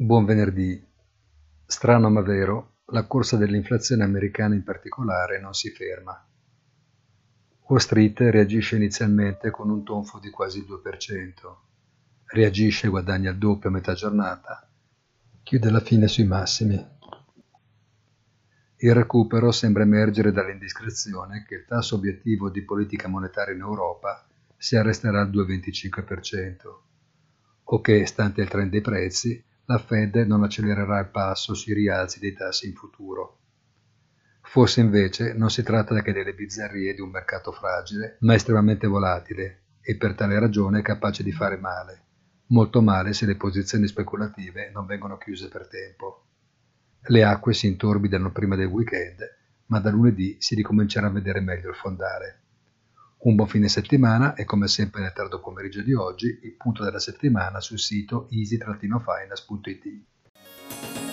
Buon venerdì. Strano ma vero, la corsa dell'inflazione americana in particolare non si ferma. Wall Street reagisce inizialmente con un tonfo di quasi il 2%, reagisce e guadagna il doppio a metà giornata, chiude alla fine sui massimi. Il recupero sembra emergere dall'indiscrezione che il tasso obiettivo di politica monetaria in Europa si arresterà al 2,25%, o che, stante il trend dei prezzi, la Fed non accelererà il passo sui rialzi dei tassi in futuro. Forse invece non si tratta che delle bizzarrie di un mercato fragile, ma estremamente volatile e per tale ragione capace di fare male, molto male se le posizioni speculative non vengono chiuse per tempo. Le acque si intorbidano prima del weekend, ma da lunedì si ricomincerà a vedere meglio il fondale. Un buon fine settimana e come sempre nel tardo pomeriggio di oggi il punto della settimana sul sito easy-finance.it.